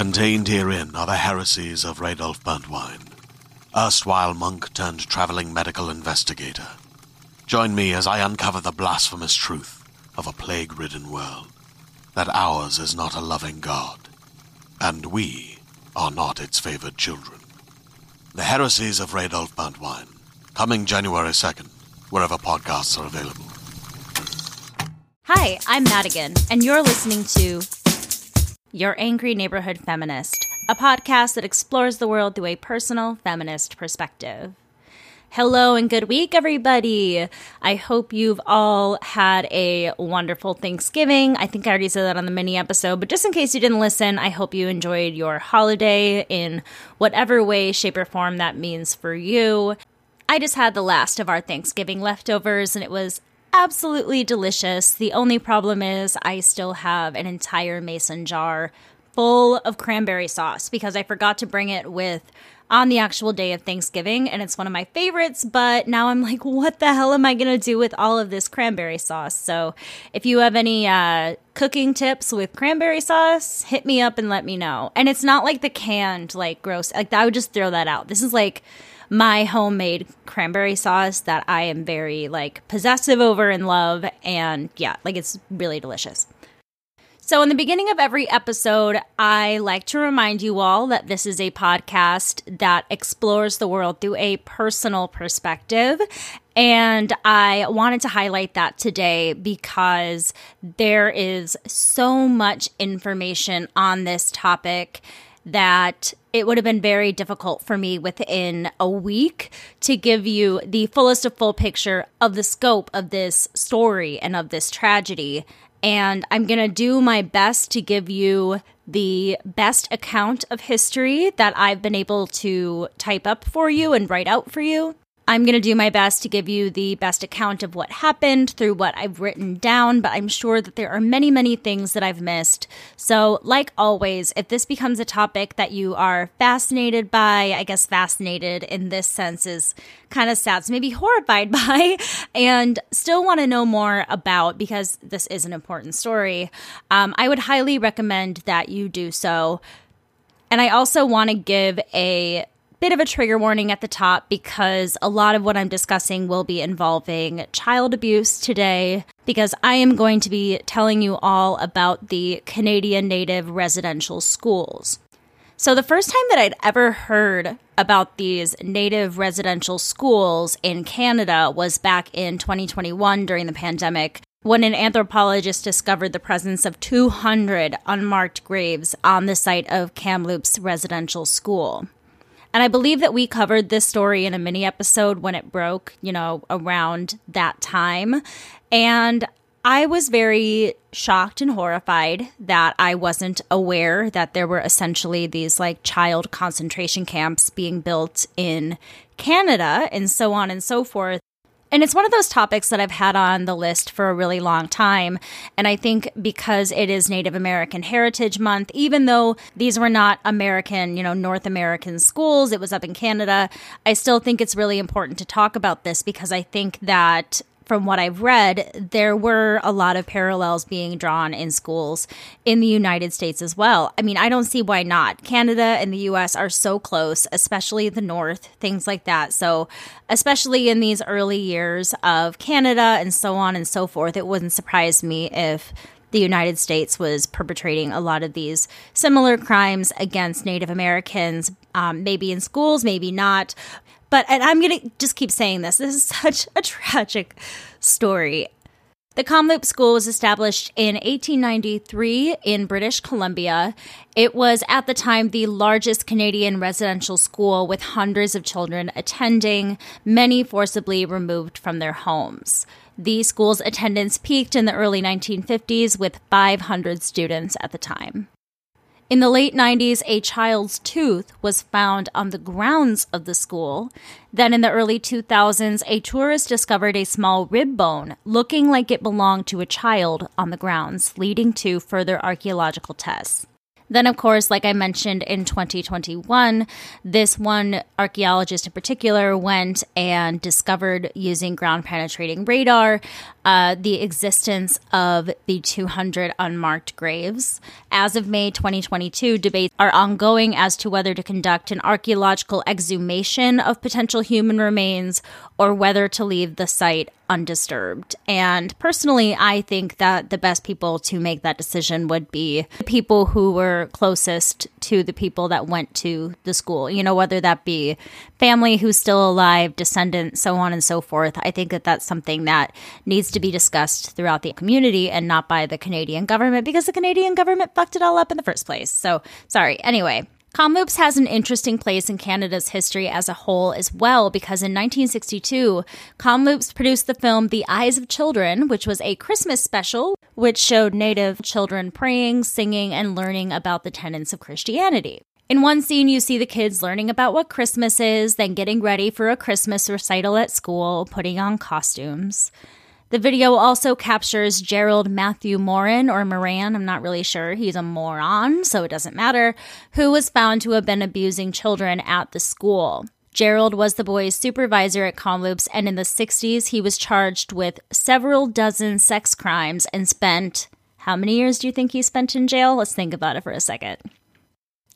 Contained herein are the heresies of Radolf Burntwine, erstwhile monk turned traveling medical investigator. Join me as I uncover the blasphemous truth of a plague ridden world that ours is not a loving God, and we are not its favored children. The heresies of Radolf Burntwine, coming January 2nd, wherever podcasts are available. Hi, I'm Madigan, and you're listening to Your Angry Neighborhood Feminist, a podcast that explores the world through a personal feminist perspective. Hello and good week, everybody. I hope you've all had a wonderful Thanksgiving. I think I already said that on the mini episode, but just in case you didn't listen, I hope you enjoyed your holiday in whatever way, shape, or form that means for you. I just had the last of our Thanksgiving leftovers, and it was absolutely delicious. The only problem is I still have an entire mason jar full of cranberry sauce because I forgot to bring it with on the actual day of Thanksgiving and it's one of my favorites, but now I'm like what the hell am I going to do with all of this cranberry sauce? So, if you have any uh, cooking tips with cranberry sauce, hit me up and let me know. And it's not like the canned like gross like I would just throw that out. This is like my homemade cranberry sauce that I am very like possessive over and love and yeah, like it's really delicious. So, in the beginning of every episode, I like to remind you all that this is a podcast that explores the world through a personal perspective. And I wanted to highlight that today because there is so much information on this topic that it would have been very difficult for me within a week to give you the fullest of full picture of the scope of this story and of this tragedy and I'm going to do my best to give you the best account of history that I've been able to type up for you and write out for you. I'm going to do my best to give you the best account of what happened through what I've written down, but I'm sure that there are many, many things that I've missed. So, like always, if this becomes a topic that you are fascinated by, I guess fascinated in this sense is kind of sad, so maybe horrified by, and still want to know more about because this is an important story, um, I would highly recommend that you do so. And I also want to give a bit of a trigger warning at the top because a lot of what I'm discussing will be involving child abuse today. Because I am going to be telling you all about the Canadian Native residential schools. So, the first time that I'd ever heard about these Native residential schools in Canada was back in 2021 during the pandemic when an anthropologist discovered the presence of 200 unmarked graves on the site of Kamloops Residential School. And I believe that we covered this story in a mini episode when it broke, you know, around that time. And I was very shocked and horrified that I wasn't aware that there were essentially these like child concentration camps being built in Canada and so on and so forth. And it's one of those topics that I've had on the list for a really long time. And I think because it is Native American Heritage Month, even though these were not American, you know, North American schools, it was up in Canada, I still think it's really important to talk about this because I think that from what I've read, there were a lot of parallels being drawn in schools in the United States as well. I mean, I don't see why not. Canada and the US are so close, especially the North, things like that. So, especially in these early years of Canada and so on and so forth, it wouldn't surprise me if the United States was perpetrating a lot of these similar crimes against Native Americans, um, maybe in schools, maybe not. But, and I'm going to just keep saying this, this is such a tragic story. The Kamloops School was established in 1893 in British Columbia. It was at the time the largest Canadian residential school with hundreds of children attending, many forcibly removed from their homes. The school's attendance peaked in the early 1950s with 500 students at the time. In the late 90s, a child's tooth was found on the grounds of the school. Then in the early 2000s, a tourist discovered a small rib bone looking like it belonged to a child on the grounds, leading to further archaeological tests. Then, of course, like I mentioned in 2021, this one archaeologist in particular went and discovered using ground penetrating radar uh, the existence of the 200 unmarked graves. As of May 2022, debates are ongoing as to whether to conduct an archaeological exhumation of potential human remains or whether to leave the site undisturbed. And personally, I think that the best people to make that decision would be the people who were closest to the people that went to the school, you know, whether that be family who's still alive, descendants, so on and so forth. I think that that's something that needs to be discussed throughout the community and not by the Canadian government because the Canadian government fucked it all up in the first place. So, sorry. Anyway, Kamloops has an interesting place in Canada's history as a whole as well because in 1962, Kamloops produced the film The Eyes of Children, which was a Christmas special which showed Native children praying, singing, and learning about the tenets of Christianity. In one scene, you see the kids learning about what Christmas is, then getting ready for a Christmas recital at school, putting on costumes. The video also captures Gerald Matthew Morin or Moran, I'm not really sure. He's a moron, so it doesn't matter, who was found to have been abusing children at the school. Gerald was the boy's supervisor at Kamloops, and in the 60s, he was charged with several dozen sex crimes and spent. How many years do you think he spent in jail? Let's think about it for a second.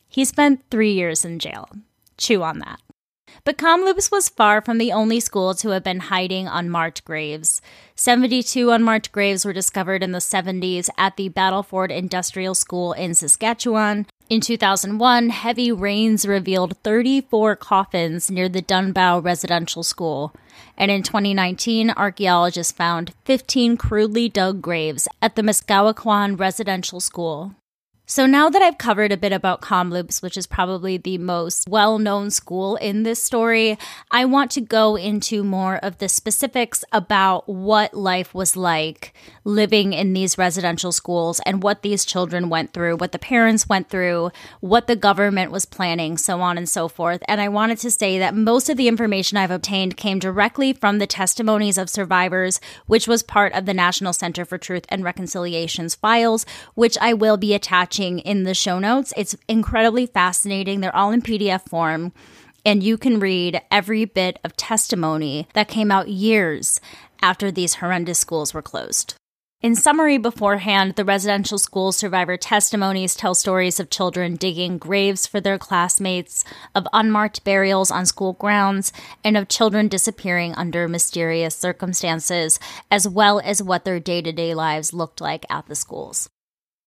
He spent three years in jail. Chew on that. But Kamloops was far from the only school to have been hiding unmarked graves. 72 unmarked graves were discovered in the 70s at the Battleford Industrial School in Saskatchewan. In 2001, heavy rains revealed 34 coffins near the Dunbow Residential School. And in 2019, archaeologists found 15 crudely dug graves at the Muskowekwan Residential School. So now that I've covered a bit about Kamloops, which is probably the most well-known school in this story, I want to go into more of the specifics about what life was like living in these residential schools and what these children went through, what the parents went through, what the government was planning, so on and so forth. And I wanted to say that most of the information I've obtained came directly from the testimonies of survivors, which was part of the National Center for Truth and Reconciliation's files, which I will be attaching watching in the show notes. It's incredibly fascinating. They're all in PDF form, and you can read every bit of testimony that came out years after these horrendous schools were closed. In summary, beforehand, the residential school survivor testimonies tell stories of children digging graves for their classmates, of unmarked burials on school grounds, and of children disappearing under mysterious circumstances, as well as what their day to day lives looked like at the schools.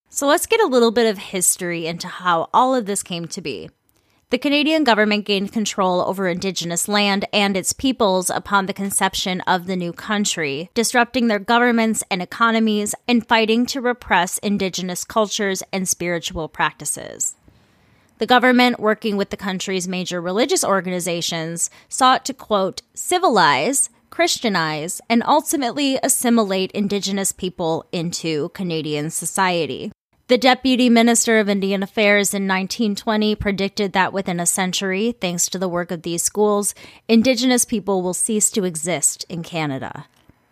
So let's get a little bit of history into how all of this came to be. The Canadian government gained control over Indigenous land and its peoples upon the conception of the new country, disrupting their governments and economies and fighting to repress Indigenous cultures and spiritual practices. The government, working with the country's major religious organizations, sought to, quote, civilize, Christianize, and ultimately assimilate Indigenous people into Canadian society. The Deputy Minister of Indian Affairs in 1920 predicted that within a century, thanks to the work of these schools, Indigenous people will cease to exist in Canada.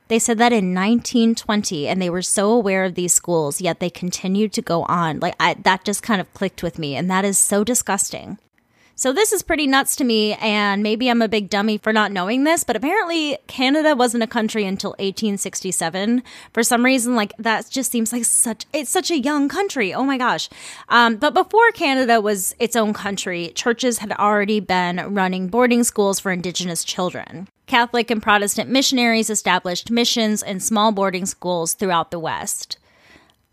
They said that in 1920, and they were so aware of these schools, yet they continued to go on. Like, I, that just kind of clicked with me, and that is so disgusting. So this is pretty nuts to me, and maybe I'm a big dummy for not knowing this, but apparently Canada wasn't a country until 1867. For some reason, like that just seems like such it's such a young country. Oh my gosh! Um, but before Canada was its own country, churches had already been running boarding schools for Indigenous children. Catholic and Protestant missionaries established missions and small boarding schools throughout the West.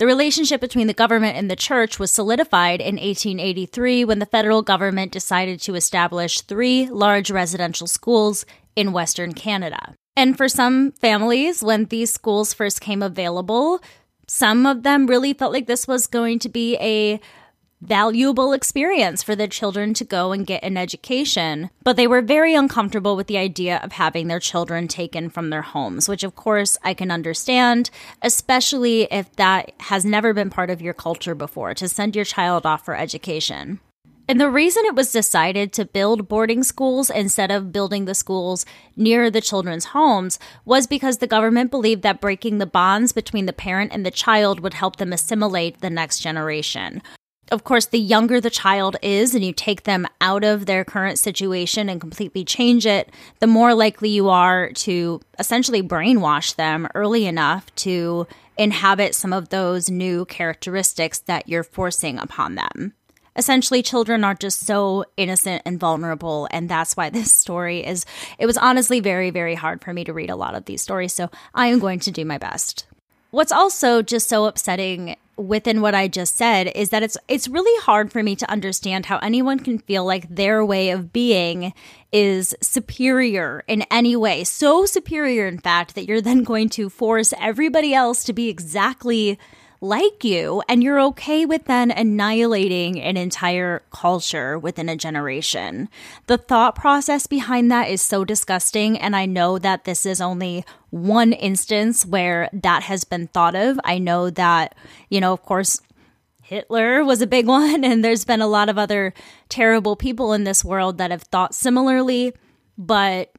The relationship between the government and the church was solidified in 1883 when the federal government decided to establish three large residential schools in Western Canada. And for some families, when these schools first came available, some of them really felt like this was going to be a valuable experience for the children to go and get an education, but they were very uncomfortable with the idea of having their children taken from their homes, which of course I can understand, especially if that has never been part of your culture before to send your child off for education. And the reason it was decided to build boarding schools instead of building the schools near the children's homes was because the government believed that breaking the bonds between the parent and the child would help them assimilate the next generation. Of course, the younger the child is and you take them out of their current situation and completely change it, the more likely you are to essentially brainwash them early enough to inhabit some of those new characteristics that you're forcing upon them. Essentially, children are just so innocent and vulnerable, and that's why this story is. It was honestly very, very hard for me to read a lot of these stories, so I am going to do my best. What's also just so upsetting within what I just said is that it's it's really hard for me to understand how anyone can feel like their way of being is superior in any way. So superior in fact that you're then going to force everybody else to be exactly like you and you're okay with then annihilating an entire culture within a generation. The thought process behind that is so disgusting and I know that this is only one instance where that has been thought of. I know that, you know, of course, Hitler was a big one, and there's been a lot of other terrible people in this world that have thought similarly, but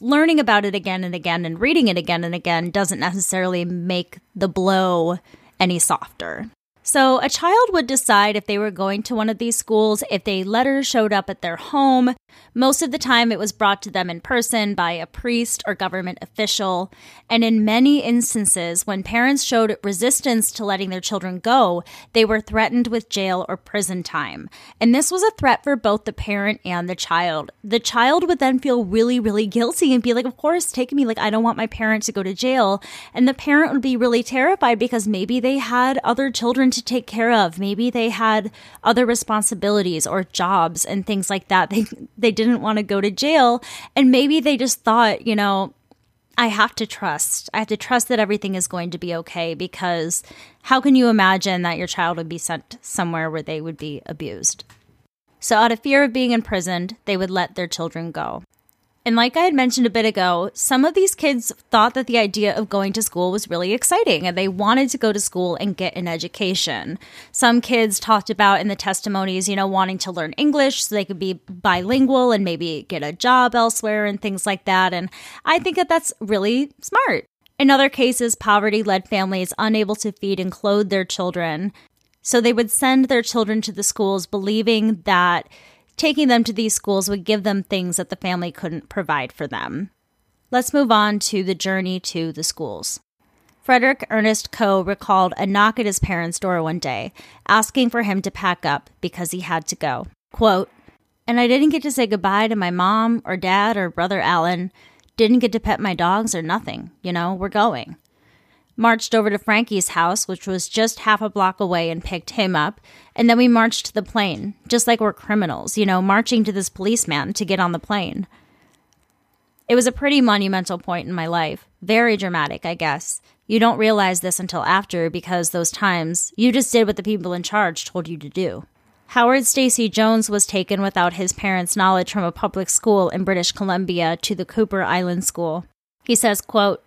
learning about it again and again and reading it again and again doesn't necessarily make the blow any softer. So, a child would decide if they were going to one of these schools if a letter showed up at their home. Most of the time, it was brought to them in person by a priest or government official. And in many instances, when parents showed resistance to letting their children go, they were threatened with jail or prison time. And this was a threat for both the parent and the child. The child would then feel really, really guilty and be like, Of course, take me. Like, I don't want my parent to go to jail. And the parent would be really terrified because maybe they had other children to take care of. Maybe they had other responsibilities or jobs and things like that. They they didn't want to go to jail and maybe they just thought, you know, I have to trust. I have to trust that everything is going to be okay because how can you imagine that your child would be sent somewhere where they would be abused? So, out of fear of being imprisoned, they would let their children go. And like I had mentioned a bit ago, some of these kids thought that the idea of going to school was really exciting and they wanted to go to school and get an education. Some kids talked about in the testimonies, you know, wanting to learn English so they could be bilingual and maybe get a job elsewhere and things like that. And I think that that's really smart. In other cases, poverty led families unable to feed and clothe their children. So they would send their children to the schools believing that taking them to these schools would give them things that the family couldn't provide for them. Let's move on to the journey to the schools. Frederick Ernest Coe recalled a knock at his parents' door one day, asking for him to pack up because he had to go. Quote, and I didn't get to say goodbye to my mom or dad or brother Alan, didn't get to pet my dogs or nothing. You know, we're going marched over to Frankie's house, which was just half a block away, and picked him up. And then we marched to the plane, just like we're criminals, you know, marching to this policeman to get on the plane. It was a pretty monumental point in my life. Very dramatic, I guess. You don't realize this until after because those times you just did what the people in charge told you to do. Howard Stacy Jones was taken without his parents' knowledge from a public school in British Columbia to the Kuper Island School. He says, quote,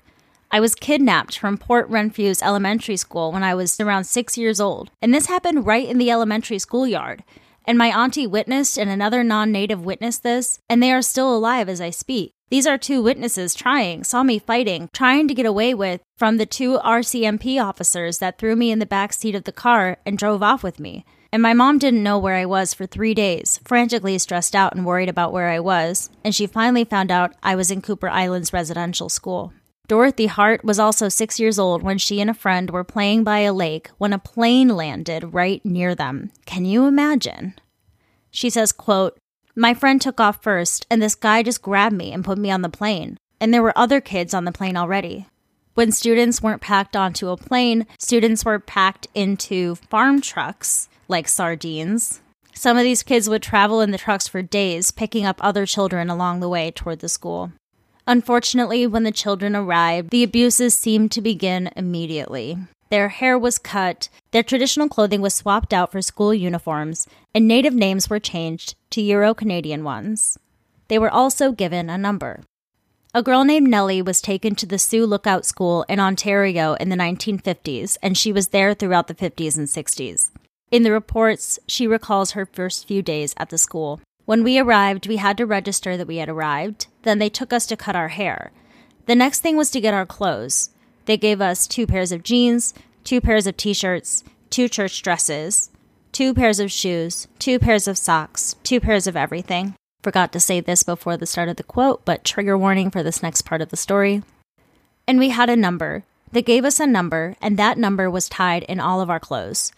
I was kidnapped from Port Renfrew's elementary school when I was around six years old, and this happened right in the elementary schoolyard. And my auntie witnessed, and another non native witnessed this, and they are still alive as I speak. These are two witnesses trying, saw me fighting, trying to get away with from the two RCMP officers that threw me in the back seat of the car and drove off with me. And my mom didn't know where I was for three days, frantically stressed out and worried about where I was. And she finally found out I was in Kuper Island's residential school. Dorothy Hart was also six years old when she and a friend were playing by a lake when a plane landed right near them. Can you imagine? She says, quote, My friend took off first, and this guy just grabbed me and put me on the plane. And there were other kids on the plane already. When students weren't packed onto a plane, students were packed into farm trucks like sardines. Some of these kids would travel in the trucks for days, picking up other children along the way toward the school. Unfortunately, when the children arrived, the abuses seemed to begin immediately. Their hair was cut, their traditional clothing was swapped out for school uniforms, and native names were changed to Euro Canadian ones. They were also given a number. A girl named Nellie was taken to the Sioux Lookout School in Ontario in the 1950s, and she was there throughout the 50s and 60s. In the reports, she recalls her first few days at the school. When we arrived, we had to register that we had arrived. Then they took us to cut our hair. The next thing was to get our clothes. They gave us two pairs of jeans, two pairs of t shirts, two church dresses. two pairs of shoes, two pairs of socks, two pairs of everything. Forgot to say this before the start of the quote, but trigger warning for this next part of the story. And we had a number. They gave us a number, and that number was tied in all of our clothes.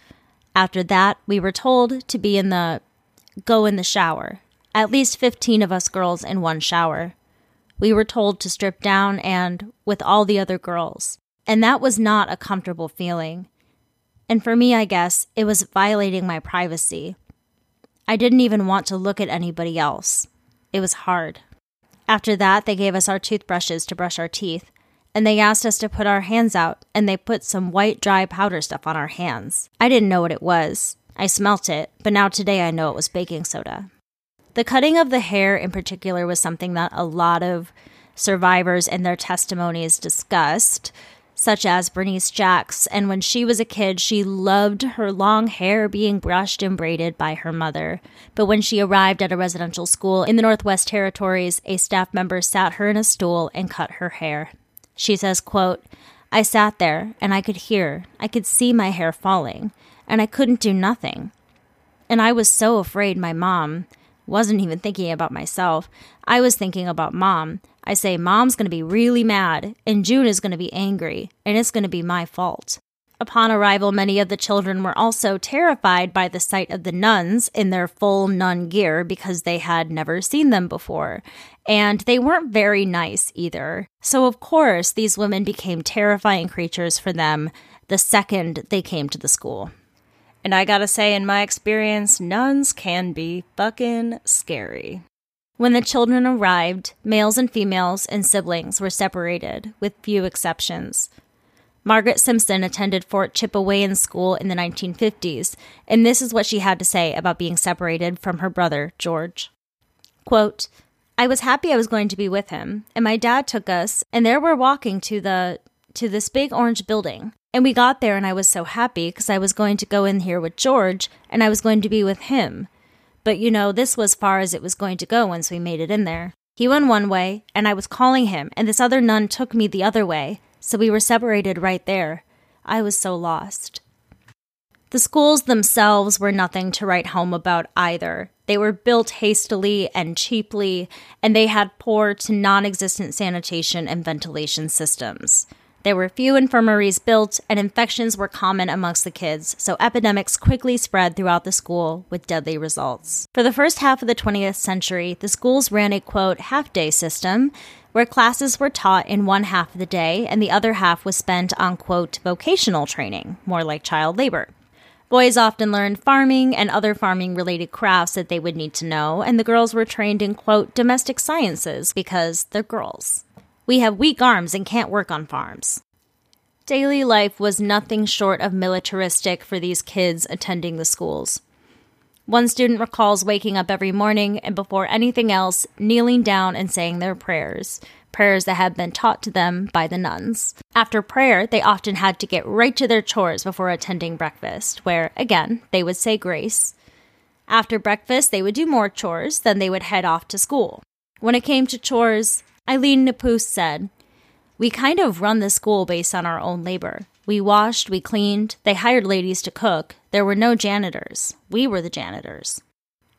After that, we were told to be in the go in the shower. At least 15 of us girls in one shower. We were told to strip down and with all the other girls. And that was not a comfortable feeling. And for me, I guess, it was violating my privacy. I didn't even want to look at anybody else. It was hard. After that, they gave us our toothbrushes to brush our teeth, and they asked us to put our hands out, and they put some white dry powder stuff on our hands. I didn't know what it was. I smelt it, but now today I know it was baking soda. The cutting of the hair in particular was something that a lot of survivors in their testimonies discussed such as Bernice Jacks, and when she was a kid, she loved her long hair being brushed and braided by her mother. But when she arrived at a residential school in the Northwest Territories, a staff member sat her in a stool and cut her hair. She says, quote, I sat there and I could hear, I could see my hair falling, and I couldn't do nothing. And I was so afraid my mom wasn't even thinking about myself. I was thinking about mom I say, Mom's going to be really mad, and June is going to be angry, and it's going to be my fault. Upon arrival, many of the children were also terrified by the sight of the nuns in their full nun gear because they had never seen them before. And they weren't very nice either. So, of course, these women became terrifying creatures for them the second they came to the school. And I gotta say, in my experience, nuns can be fucking scary. When the children arrived, males and females and siblings were separated, with few exceptions. Margaret Simpson attended Fort Chipewyan School in the 1950s, and this is what she had to say about being separated from her brother, George. Quote, I was happy I was going to be with him, and my dad took us, and there we're walking to the to this big orange building. And we got there and I was so happy because I was going to go in here with George and I was going to be with him. But you know, this was far as it was going to go once we made it in there. He went one way, and I was calling him, and this other nun took me the other way, so we were separated right there. I was so lost. The schools themselves were nothing to write home about either. They were built hastily and cheaply, and they had poor to non existent sanitation and ventilation systems. There were few infirmaries built, and infections were common amongst the kids, so epidemics quickly spread throughout the school with deadly results. For the first half of the 20th century, the schools ran a quote half day system where classes were taught in one half of the day and the other half was spent on quote vocational training, more like child labor. Boys often learned farming and other farming related crafts that they would need to know, and the girls were trained in quote domestic sciences because they're girls. We have weak arms and can't work on farms. Daily life was nothing short of militaristic for these kids attending the schools. One student recalls waking up every morning and before anything else, kneeling down and saying their prayers, prayers that had been taught to them by the nuns. After prayer, they often had to get right to their chores before attending breakfast, where, again, they would say grace. After breakfast, they would do more chores, then they would head off to school. When it came to chores, Eileen Napus said, We kind of run the school based on our own labor. We washed, we cleaned, they hired ladies to cook. There were no janitors. We were the janitors.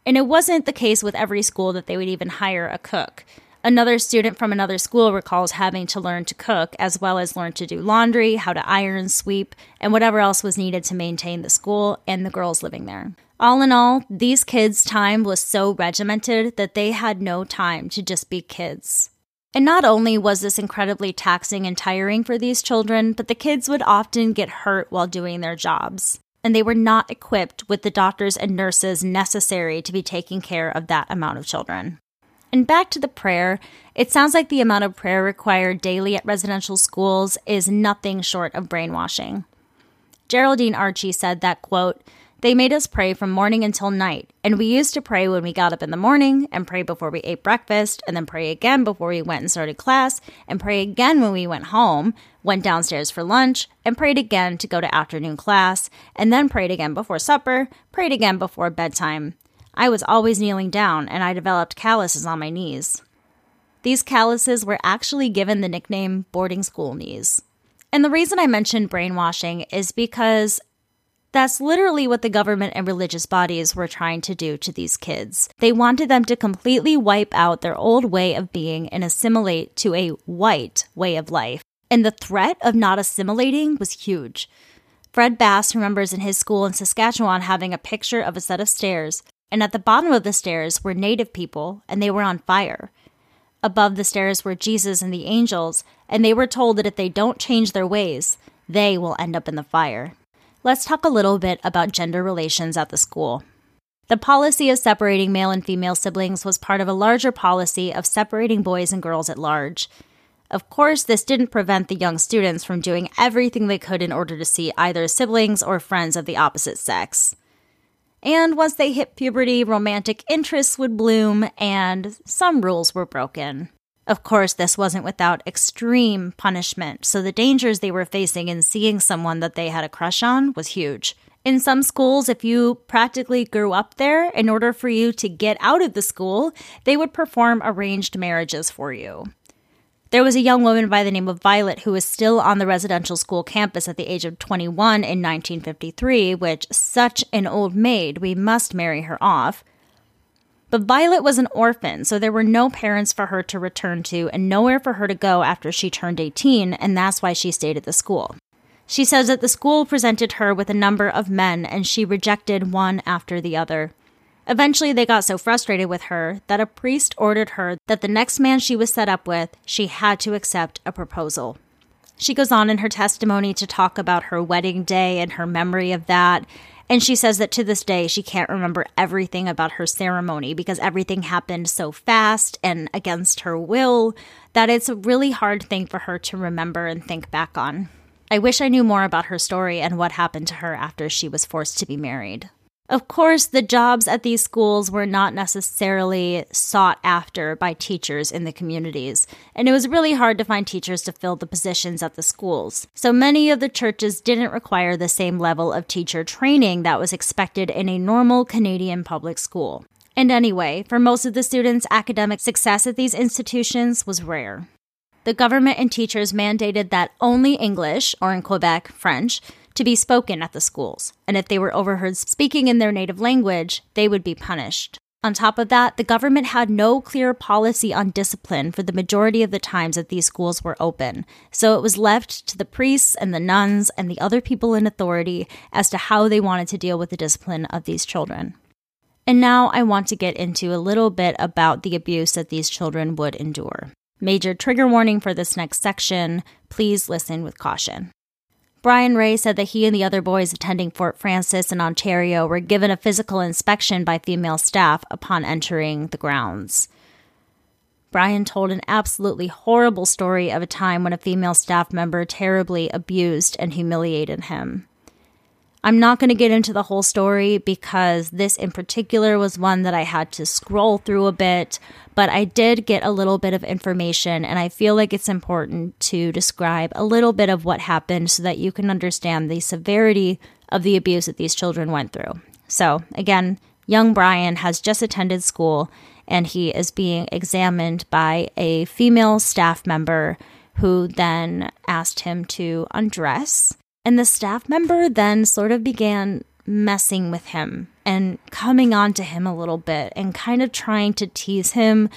And it wasn't the case with every school that they would even hire a cook. Another student from another school recalls having to learn to cook, as well as learn to do laundry, how to iron, sweep, and whatever else was needed to maintain the school and the girls living there. All in all, these kids' time was so regimented that they had no time to just be kids. And not only was this incredibly taxing and tiring for these children, but the kids would often get hurt while doing their jobs. And they were not equipped with the doctors and nurses necessary to be taking care of that amount of children. And back to the prayer, it sounds like the amount of prayer required daily at residential schools is nothing short of brainwashing. Geraldine Archie said that, quote, they made us pray from morning until night, and we used to pray when we got up in the morning, and pray before we ate breakfast, and then pray again before we went and started class, and pray again when we went home, went downstairs for lunch, and prayed again to go to afternoon class, and then prayed again before supper, prayed again before bedtime. I was always kneeling down, and I developed calluses on my knees. These calluses were actually given the nickname boarding school knees. And the reason I mentioned brainwashing is because That's literally what the government and religious bodies were trying to do to these kids. They wanted them to completely wipe out their old way of being and assimilate to a white way of life. And the threat of not assimilating was huge. Fred Bass remembers in his school in Saskatchewan having a picture of a set of stairs, and at the bottom of the stairs were native people, and they were on fire. Above the stairs were Jesus and the angels, and they were told that if they don't change their ways, they will end up in the fire let's talk a little bit about gender relations at the school. The policy of separating male and female siblings was part of a larger policy of separating boys and girls at large. Of course, this didn't prevent the young students from doing everything they could in order to see either siblings or friends of the opposite sex. And once they hit puberty, romantic interests would bloom and some rules were broken. Of course, this wasn't without extreme punishment, so the dangers they were facing in seeing someone that they had a crush on was huge. In some schools, if you practically grew up there, in order for you to get out of the school, they would perform arranged marriages for you. There was a young woman by the name of Violet who was still on the residential school campus at the age of 21 in 1953, which, such an old maid, we must marry her off. But Violet was an orphan, so there were no parents for her to return to and nowhere for her to go after she turned 18, and that's why she stayed at the school. She says that the school presented her with a number of men and she rejected one after the other. Eventually, they got so frustrated with her that a priest ordered her that the next man she was set up with, she had to accept a proposal. She goes on in her testimony to talk about her wedding day and her memory of that, and she says that to this day, she can't remember everything about her ceremony because everything happened so fast and against her will that it's a really hard thing for her to remember and think back on. I wish I knew more about her story and what happened to her after she was forced to be married. Of course, the jobs at these schools were not necessarily sought after by teachers in the communities, and it was really hard to find teachers to fill the positions at the schools. So many of the churches didn't require the same level of teacher training that was expected in a normal Canadian public school. And anyway, for most of the students, academic success at these institutions was rare. The government and teachers mandated that only English, or in Quebec, French, to be spoken at the schools, and if they were overheard speaking in their native language, they would be punished. On top of that, the government had no clear policy on discipline for the majority of the times that these schools were open, so it was left to the priests and the nuns and the other people in authority as to how they wanted to deal with the discipline of these children. And now I want to get into a little bit about the abuse that these children would endure. Major trigger warning for this next section. Please listen with caution. Brian Ray said that he and the other boys attending Fort Frances in Ontario were given a physical inspection by female staff upon entering the grounds. Brian told an absolutely horrible story of a time when a female staff member terribly abused and humiliated him. I'm not going to get into the whole story because this in particular was one that I had to scroll through a bit, but I did get a little bit of information and I feel like it's important to describe a little bit of what happened so that you can understand the severity of the abuse that these children went through. So, again, young Brian has just attended school and he is being examined by a female staff member who then asked him to undress and the staff member then sort of began messing with him and coming on to him a little bit and kind of trying to tease him,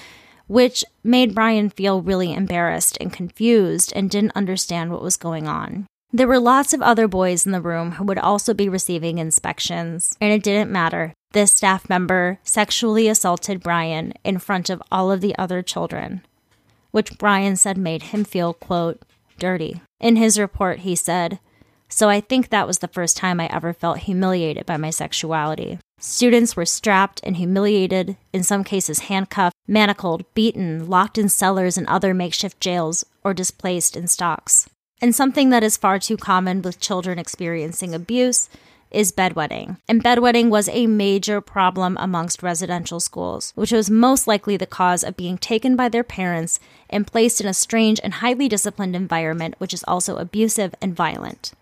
which made Brian feel really embarrassed and confused and didn't understand what was going on. There were lots of other boys in the room who would also be receiving inspections, and it didn't matter. This staff member sexually assaulted Brian in front of all of the other children, which Brian said made him feel, quote, dirty. In his report, he said, so I think that was the first time I ever felt humiliated by my sexuality. Students were strapped and humiliated, in some cases handcuffed, manacled, beaten, locked in cellars and other makeshift jails, or displaced in stocks. And something that is far too common with children experiencing abuse is bedwetting. And bedwetting was a major problem amongst residential schools, which was most likely the cause of being taken by their parents and placed in a strange and highly disciplined environment, which is also abusive and violent.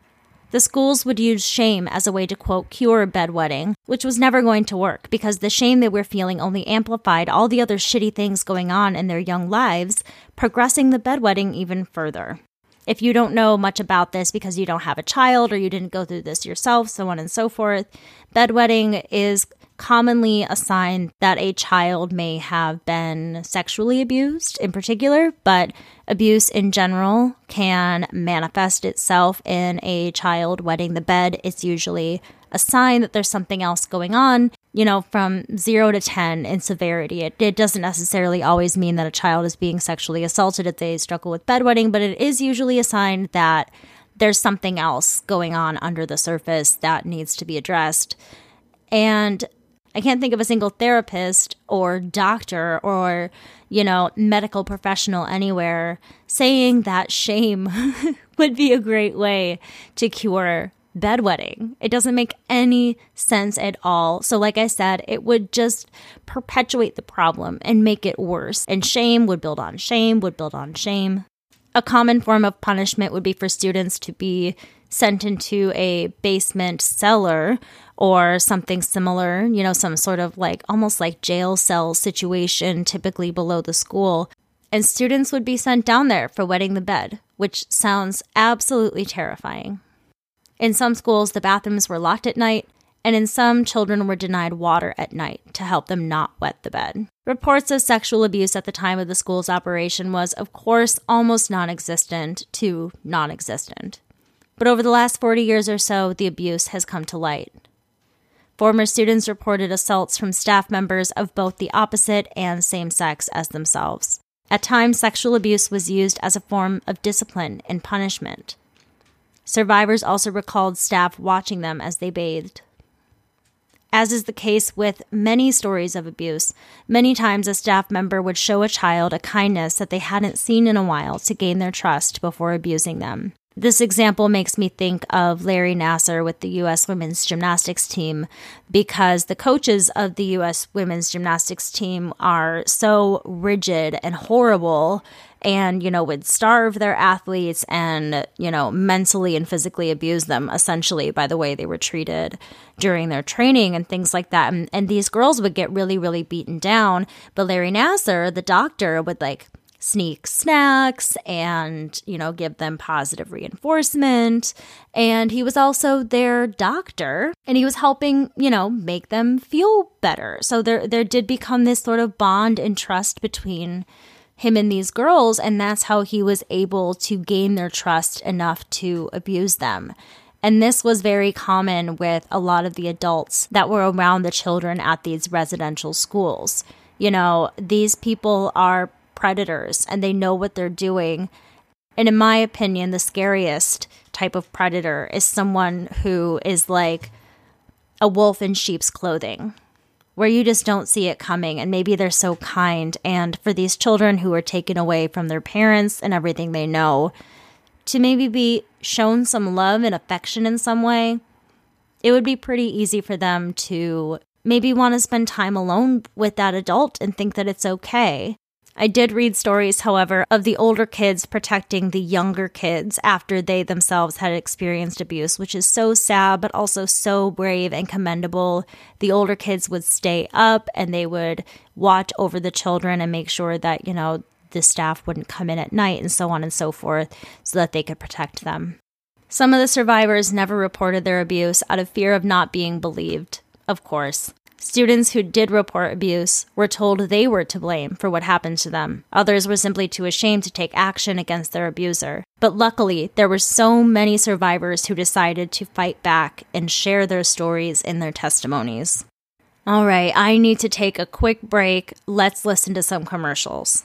The schools would use shame as a way to quote cure bedwetting, which was never going to work because the shame they were feeling only amplified all the other shitty things going on in their young lives, progressing the bedwetting even further. If you don't know much about this because you don't have a child or you didn't go through this yourself, so on and so forth, bedwetting is commonly a sign that a child may have been sexually abused in particular, but abuse in general can manifest itself in a child wetting the bed. It's usually a sign that there's something else going on, you know, from zero to 10 in severity. It, it doesn't necessarily always mean that a child is being sexually assaulted if they struggle with bedwetting, but it is usually a sign that there's something else going on under the surface that needs to be addressed. And I can't think of a single therapist or doctor or, you know, medical professional anywhere saying that shame would be a great way to cure bedwetting. It doesn't make any sense at all. So, like I said, it would just perpetuate the problem and make it worse. And shame would build on shame, would build on shame. A common form of punishment would be for students to be sent into a basement cellar or something similar, you know, some sort of like almost like jail cell situation, typically below the school. And students would be sent down there for wetting the bed, which sounds absolutely terrifying. In some schools, the bathrooms were locked at night, and in some, children were denied water at night to help them not wet the bed. Reports of sexual abuse at the time of the school's operation was, of course, almost non existent to non existent. But over the last 40 years or so, the abuse has come to light. Former students reported assaults from staff members of both the opposite and same sex as themselves. At times, sexual abuse was used as a form of discipline and punishment. Survivors also recalled staff watching them as they bathed. As is the case with many stories of abuse, many times a staff member would show a child a kindness that they hadn't seen in a while to gain their trust before abusing them. This example makes me think of Larry Nassar with the U.S. women's gymnastics team because the coaches of the U.S. women's gymnastics team are so rigid and horrible and, you know, would starve their athletes and, you know, mentally and physically abuse them essentially by the way they were treated during their training and things like that. And, and these girls would get really, really beaten down. But Larry Nassar, the doctor, would like sneak snacks and, you know, give them positive reinforcement. And he was also their doctor and he was helping, you know, make them feel better. So there there did become this sort of bond and trust between him and these girls and that's how he was able to gain their trust enough to abuse them. And this was very common with a lot of the adults that were around the children at these residential schools. You know, these people are predators and they know what they're doing. And in my opinion, the scariest type of predator is someone who is like a wolf in sheep's clothing, where you just don't see it coming. And maybe they're so kind. And for these children who are taken away from their parents and everything they know, to maybe be shown some love and affection in some way, it would be pretty easy for them to maybe want to spend time alone with that adult and think that it's okay. I did read stories, however, of the older kids protecting the younger kids after they themselves had experienced abuse, which is so sad, but also so brave and commendable. The older kids would stay up and they would watch over the children and make sure that, you know, the staff wouldn't come in at night and so on and so forth so that they could protect them. Some of the survivors never reported their abuse out of fear of not being believed, of course. Students who did report abuse were told they were to blame for what happened to them. Others were simply too ashamed to take action against their abuser. But luckily, there were so many survivors who decided to fight back and share their stories in their testimonies. All right, I need to take a quick break. Let's listen to some commercials.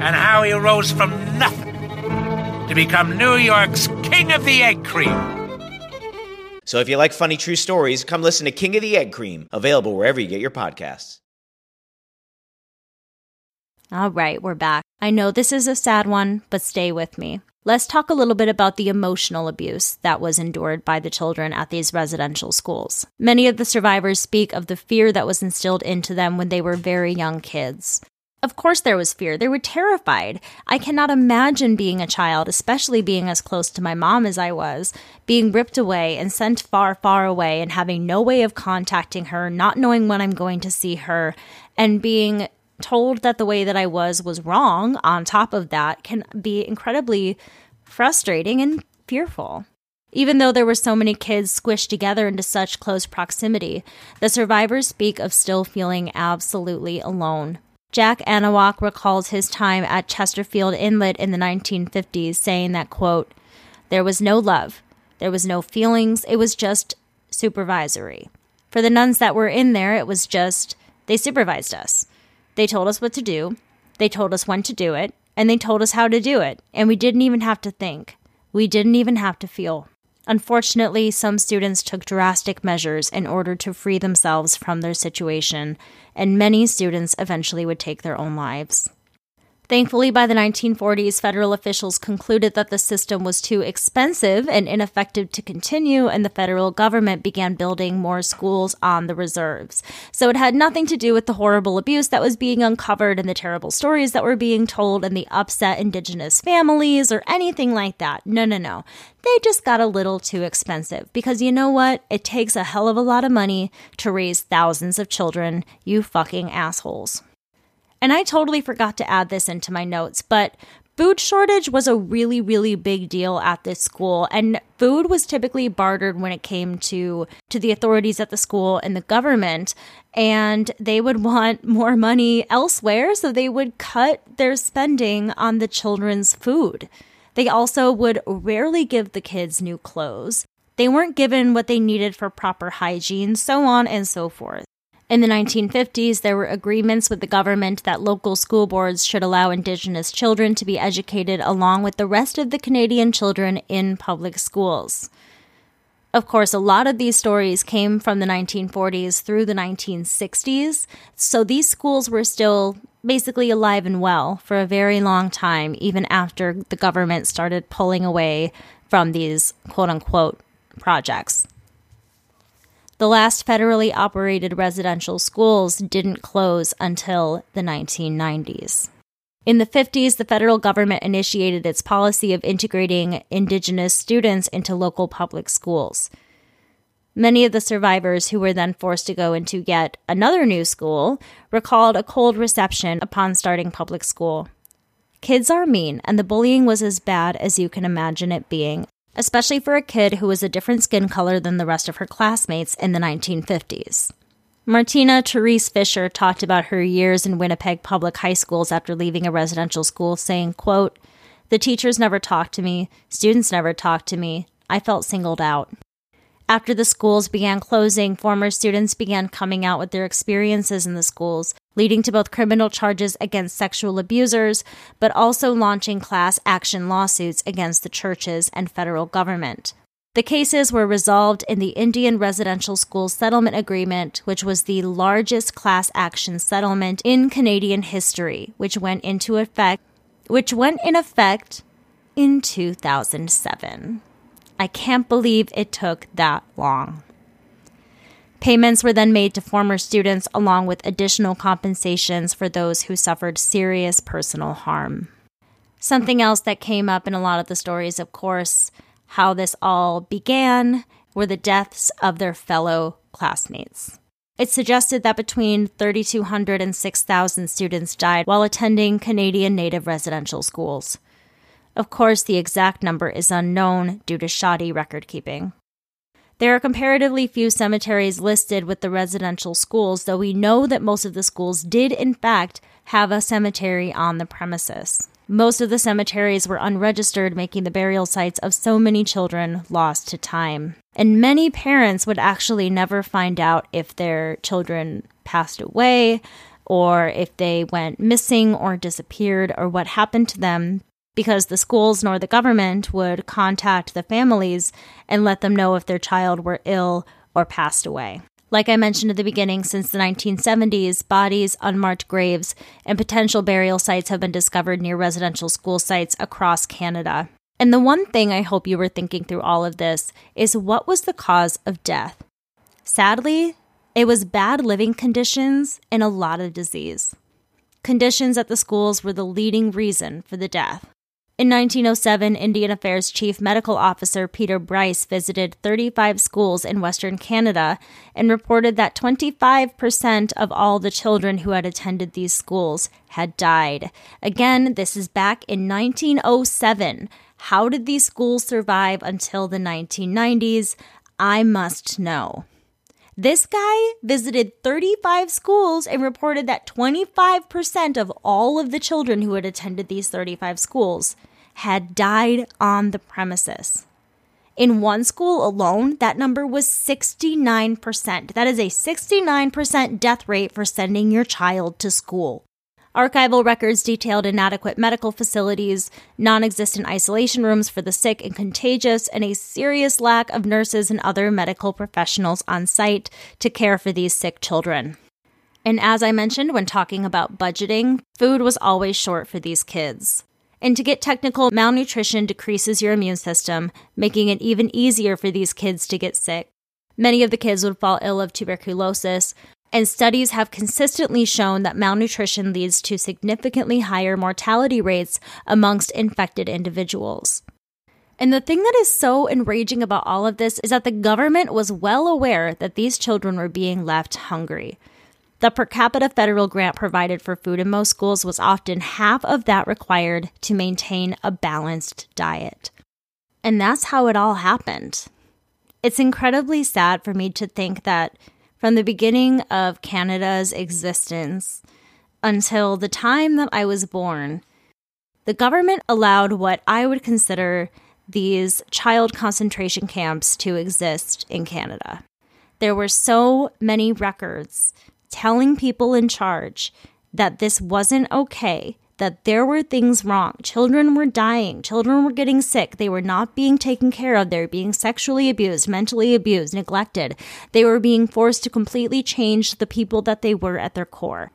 and how he rose from nothing to become New York's King of the Egg Cream. So if you like funny true stories, come listen to King of the Egg Cream, available wherever you get your podcasts. All right, we're back. I know this is a sad one, but stay with me. Let's talk a little bit about the emotional abuse that was endured by the children at these residential schools. Many of the survivors speak of the fear that was instilled into them when they were very young kids. Of course, there was fear. They were terrified. I cannot imagine being a child, especially being as close to my mom as I was, being ripped away and sent far, far away and having no way of contacting her, not knowing when I'm going to see her, and being told that the way that I was was wrong on top of that can be incredibly frustrating and fearful. Even though there were so many kids squished together into such close proximity, the survivors speak of still feeling absolutely alone. Jack Anawak recalls his time at Chesterfield Inlet in the 1950s, saying that, quote, there was no love, there was no feelings, it was just supervisory. For the nuns that were in there, it was just, they supervised us. They told us what to do, they told us when to do it, and they told us how to do it, and we didn't even have to think. We didn't even have to feel. Unfortunately, some students took drastic measures in order to free themselves from their situation, and many students eventually would take their own lives. Thankfully, by the 1940s, federal officials concluded that the system was too expensive and ineffective to continue, and the federal government began building more schools on the reserves. So it had nothing to do with the horrible abuse that was being uncovered and the terrible stories that were being told and the upset indigenous families or anything like that. No, no, no. They just got a little too expensive because you know what? It takes a hell of a lot of money to raise thousands of children, you fucking assholes. And I totally forgot to add this into my notes, but food shortage was a really, really big deal at this school. And food was typically bartered when it came to, to the authorities at the school and the government. And they would want more money elsewhere, so they would cut their spending on the children's food. They also would rarely give the kids new clothes. They weren't given what they needed for proper hygiene, so on and so forth. In the 1950s, there were agreements with the government that local school boards should allow Indigenous children to be educated along with the rest of the Canadian children in public schools. Of course, a lot of these stories came from the 1940s through the 1960s, so these schools were still basically alive and well for a very long time, even after the government started pulling away from these quote unquote projects. The last federally operated residential schools didn't close until the 1990s. In the 50s, the federal government initiated its policy of integrating Indigenous students into local public schools. Many of the survivors who were then forced to go into yet another new school recalled a cold reception upon starting public school. Kids are mean, and the bullying was as bad as you can imagine it being, especially for a kid who was a different skin color than the rest of her classmates in the 1950s. Martina Therese Fisher talked about her years in Winnipeg public high schools after leaving a residential school, saying, quote, The teachers never talked to me, students never talked to me. I felt singled out. After the schools began closing, former students began coming out with their experiences in the schools, leading to both criminal charges against sexual abusers, but also launching class action lawsuits against the churches and federal government. The cases were resolved in the Indian Residential School Settlement Agreement, which was the largest class action settlement in Canadian history, which went into effect which went in effect in 2007. I can't believe it took that long. Payments were then made to former students along with additional compensations for those who suffered serious personal harm. Something else that came up in a lot of the stories, of course, how this all began were the deaths of their fellow classmates. It suggested that between 3,200 and 6,000 students died while attending Canadian Native residential schools. Of course, the exact number is unknown due to shoddy record keeping. There are comparatively few cemeteries listed with the residential schools, though we know that most of the schools did, in fact, have a cemetery on the premises. Most of the cemeteries were unregistered, making the burial sites of so many children lost to time. And many parents would actually never find out if their children passed away or if they went missing or disappeared or what happened to them because the schools nor the government would contact the families and let them know if their child were ill or passed away. Like I mentioned at the beginning, since the 1970s, bodies, unmarked graves, and potential burial sites have been discovered near residential school sites across Canada. And the one thing I hope you were thinking through all of this is what was the cause of death? Sadly, it was bad living conditions and a lot of disease. Conditions at the schools were the leading reason for the death. In 1907, Indian Affairs Chief Medical Officer Peter Bryce visited 35 schools in Western Canada and reported that 25% of all the children who had attended these schools had died. Again, this is back in 1907. How did these schools survive until the 1990s? I must know. This guy visited 35 schools and reported that 25% of all of the children who had attended these 35 schools had died on the premises. In one school alone, that number was 69%. That is a 69% death rate for sending your child to school. Archival records detailed inadequate medical facilities, non existent isolation rooms for the sick and contagious, and a serious lack of nurses and other medical professionals on site to care for these sick children. And as I mentioned when talking about budgeting, food was always short for these kids. And to get technical, malnutrition decreases your immune system, making it even easier for these kids to get sick. Many of the kids would fall ill of tuberculosis, and studies have consistently shown that malnutrition leads to significantly higher mortality rates amongst infected individuals. And the thing that is so enraging about all of this is that the government was well aware that these children were being left hungry. The per capita federal grant provided for food in most schools was often half of that required to maintain a balanced diet. And that's how it all happened. It's incredibly sad for me to think that from the beginning of Canada's existence until the time that I was born, the government allowed what I would consider these child concentration camps to exist in Canada. There were so many records telling people in charge that this wasn't okay, that there were things wrong. Children were dying, children were getting sick, they were not being taken care of, they were being sexually abused, mentally abused, neglected. They were being forced to completely change the people that they were at their core.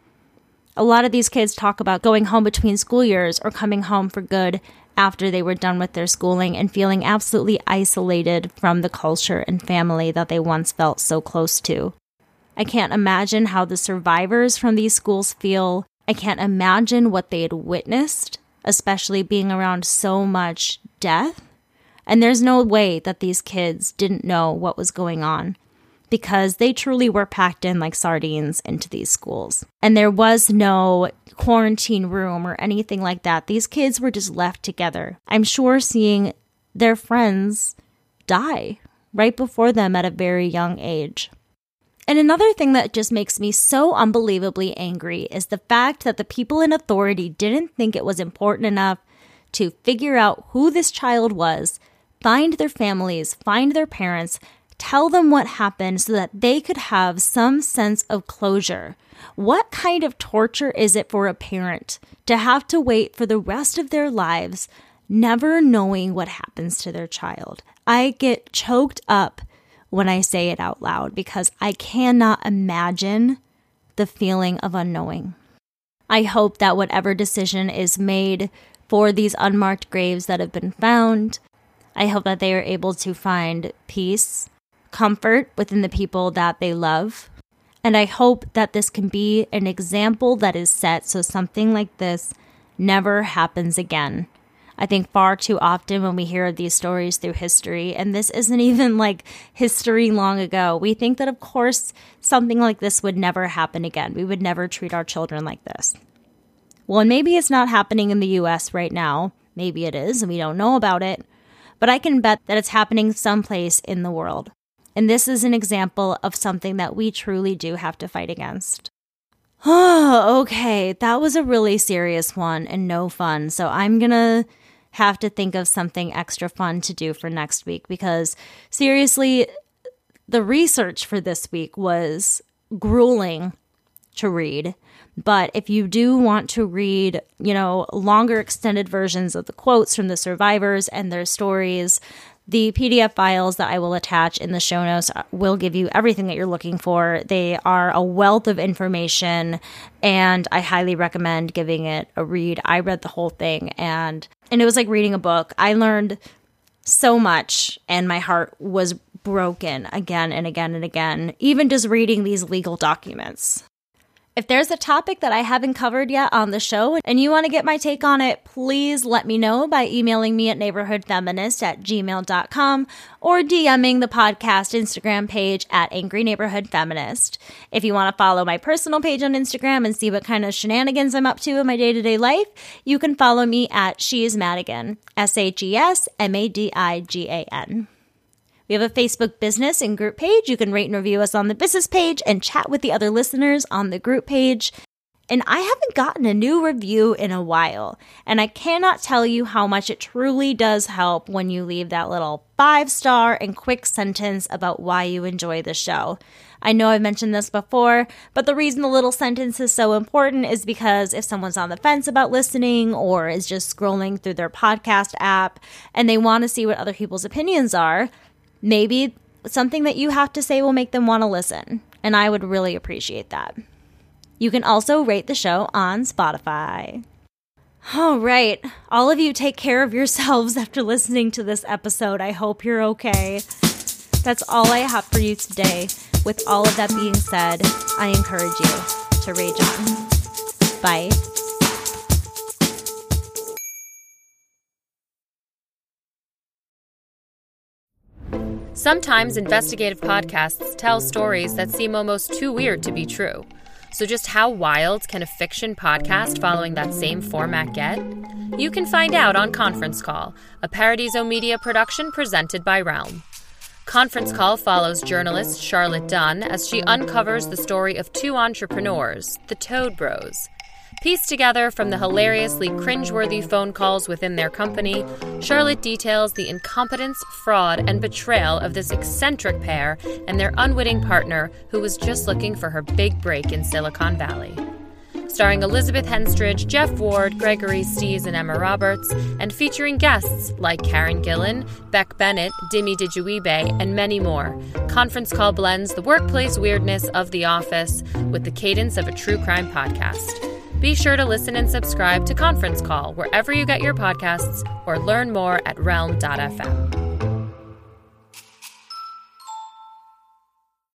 A lot of these kids talk about going home between school years or coming home for good after they were done with their schooling and feeling absolutely isolated from the culture and family that they once felt so close to. I can't imagine how the survivors from these schools feel. I can't imagine what they had witnessed, especially being around so much death. And there's no way that these kids didn't know what was going on because they truly were packed in like sardines into these schools. And there was no quarantine room or anything like that. These kids were just left together. I'm sure seeing their friends die right before them at a very young age. And another thing that just makes me so unbelievably angry is the fact that the people in authority didn't think it was important enough to figure out who this child was, find their families, find their parents, tell them what happened so that they could have some sense of closure. What kind of torture is it for a parent to have to wait for the rest of their lives, never knowing what happens to their child? I get choked up when I say it out loud because I cannot imagine the feeling of unknowing. I hope that whatever decision is made for these unmarked graves that have been found, I hope that they are able to find peace, comfort within the people that they love. And I hope that this can be an example that is set so something like this never happens again I think far too often when we hear these stories through history, and this isn't even like history long ago, we think that, of course, something like this would never happen again. We would never treat our children like this. Well, and maybe it's not happening in the US right now. Maybe it is, and we don't know about it. But I can bet that it's happening someplace in the world. And this is an example of something that we truly do have to fight against. Oh, okay. That was a really serious one and no fun. So I'm going to have to think of something extra fun to do for next week because seriously, the research for this week was grueling to read. But if you do want to read, you know, longer extended versions of the quotes from the survivors and their stories, the PDF files that I will attach in the show notes will give you everything that you're looking for. They are a wealth of information and I highly recommend giving it a read. I read the whole thing and and it was like reading a book. I learned so much and my heart was broken again and again and again, even just reading these legal documents. If there's a topic that I haven't covered yet on the show and you want to get my take on it, please let me know by emailing me at neighborhoodfeminist at gmail.com or DMing the podcast Instagram page at Angry Neighborhood Feminist. If you want to follow my personal page on Instagram and see what kind of shenanigans I'm up to in my day to day life, you can follow me at She is Madigan, S H E S M A D I G A N. We have a Facebook business and group page. You can rate and review us on the business page and chat with the other listeners on the group page. And I haven't gotten a new review in a while. And I cannot tell you how much it truly does help when you leave that little five star and quick sentence about why you enjoy the show. I know I've mentioned this before, but the reason the little sentence is so important is because if someone's on the fence about listening or is just scrolling through their podcast app and they want to see what other people's opinions are, maybe something that you have to say will make them want to listen. And I would really appreciate that. You can also rate the show on Spotify. All right. All of you take care of yourselves after listening to this episode. I hope you're okay. That's all I have for you today. With all of that being said, I encourage you to rage on. Bye. Sometimes investigative podcasts tell stories that seem almost too weird to be true. So, just how wild can a fiction podcast following that same format get? You can find out on Conference Call, a Paradiso Media production presented by Realm. Conference Call follows journalist Charlotte Dunn as she uncovers the story of two entrepreneurs, the Toad Bros. Pieced together from the hilariously cringeworthy phone calls within their company, Charlotte details the incompetence, fraud, and betrayal of this eccentric pair and their unwitting partner who was just looking for her big break in Silicon Valley. Starring Elizabeth Henstridge, Jeff Ward, Gregory Stees, and Emma Roberts, and featuring guests like Karen Gillan, Beck Bennett, Dimi Dijuibe, and many more. Conference Call blends the workplace weirdness of The Office with the cadence of a true crime podcast. Be sure to listen and subscribe to Conference Call wherever you get your podcasts or learn more at realm.fm.